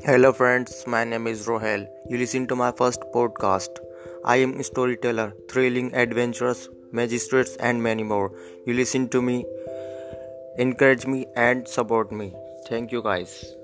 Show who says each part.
Speaker 1: Hello, friends. My name is Rohel. You listen to my first podcast. I am a storyteller, thrilling adventurers, magistrates, and many more. You listen to me, encourage me, and support me. Thank you, guys.